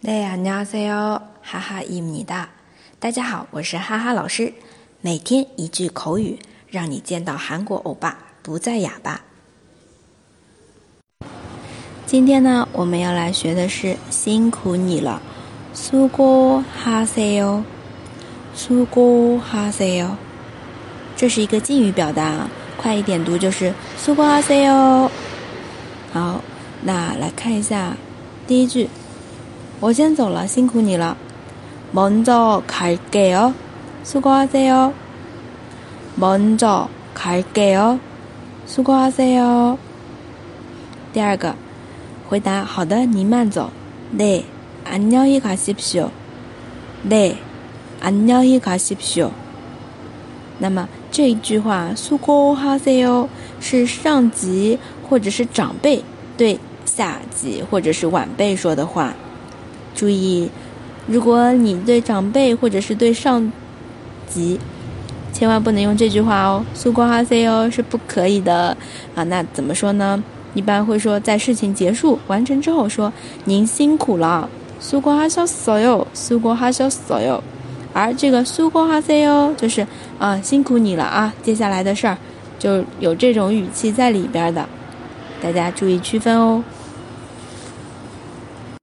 네 안녕하세요. 하하입니다. 大家好，我是哈哈老师。每天一句口语，让你见到韩国欧巴不再哑巴。今天呢，我们要来学的是辛苦你了，수고하세 요， 수고하세 요。 这是一个敬语表达啊，快一点读就是수고하세 요。 好，那来看一下第一句。 我先走了，辛苦你了。먼저갈게 요， 수고하세 요。 먼저갈게 요， 수고하세 요。 第二个，回答好的，您慢走。네안녕히가십시 오。 네안녕히가십시 오。 那么这一句话，수고하세 요， 是上级或者是长辈对下级或者是晚辈说的话。 注意，如果你对长辈或者是对上级，千万不能用这句话哦，苏光哈塞哦是不可以的啊。那怎么说呢？一般会说在事情结束完成之后说您辛苦了，苏光哈小所有，苏光哈小所有。而这个苏光哈塞哦，就是啊辛苦你了啊，接下来的事儿就有这种语气在里边的，大家注意区分哦。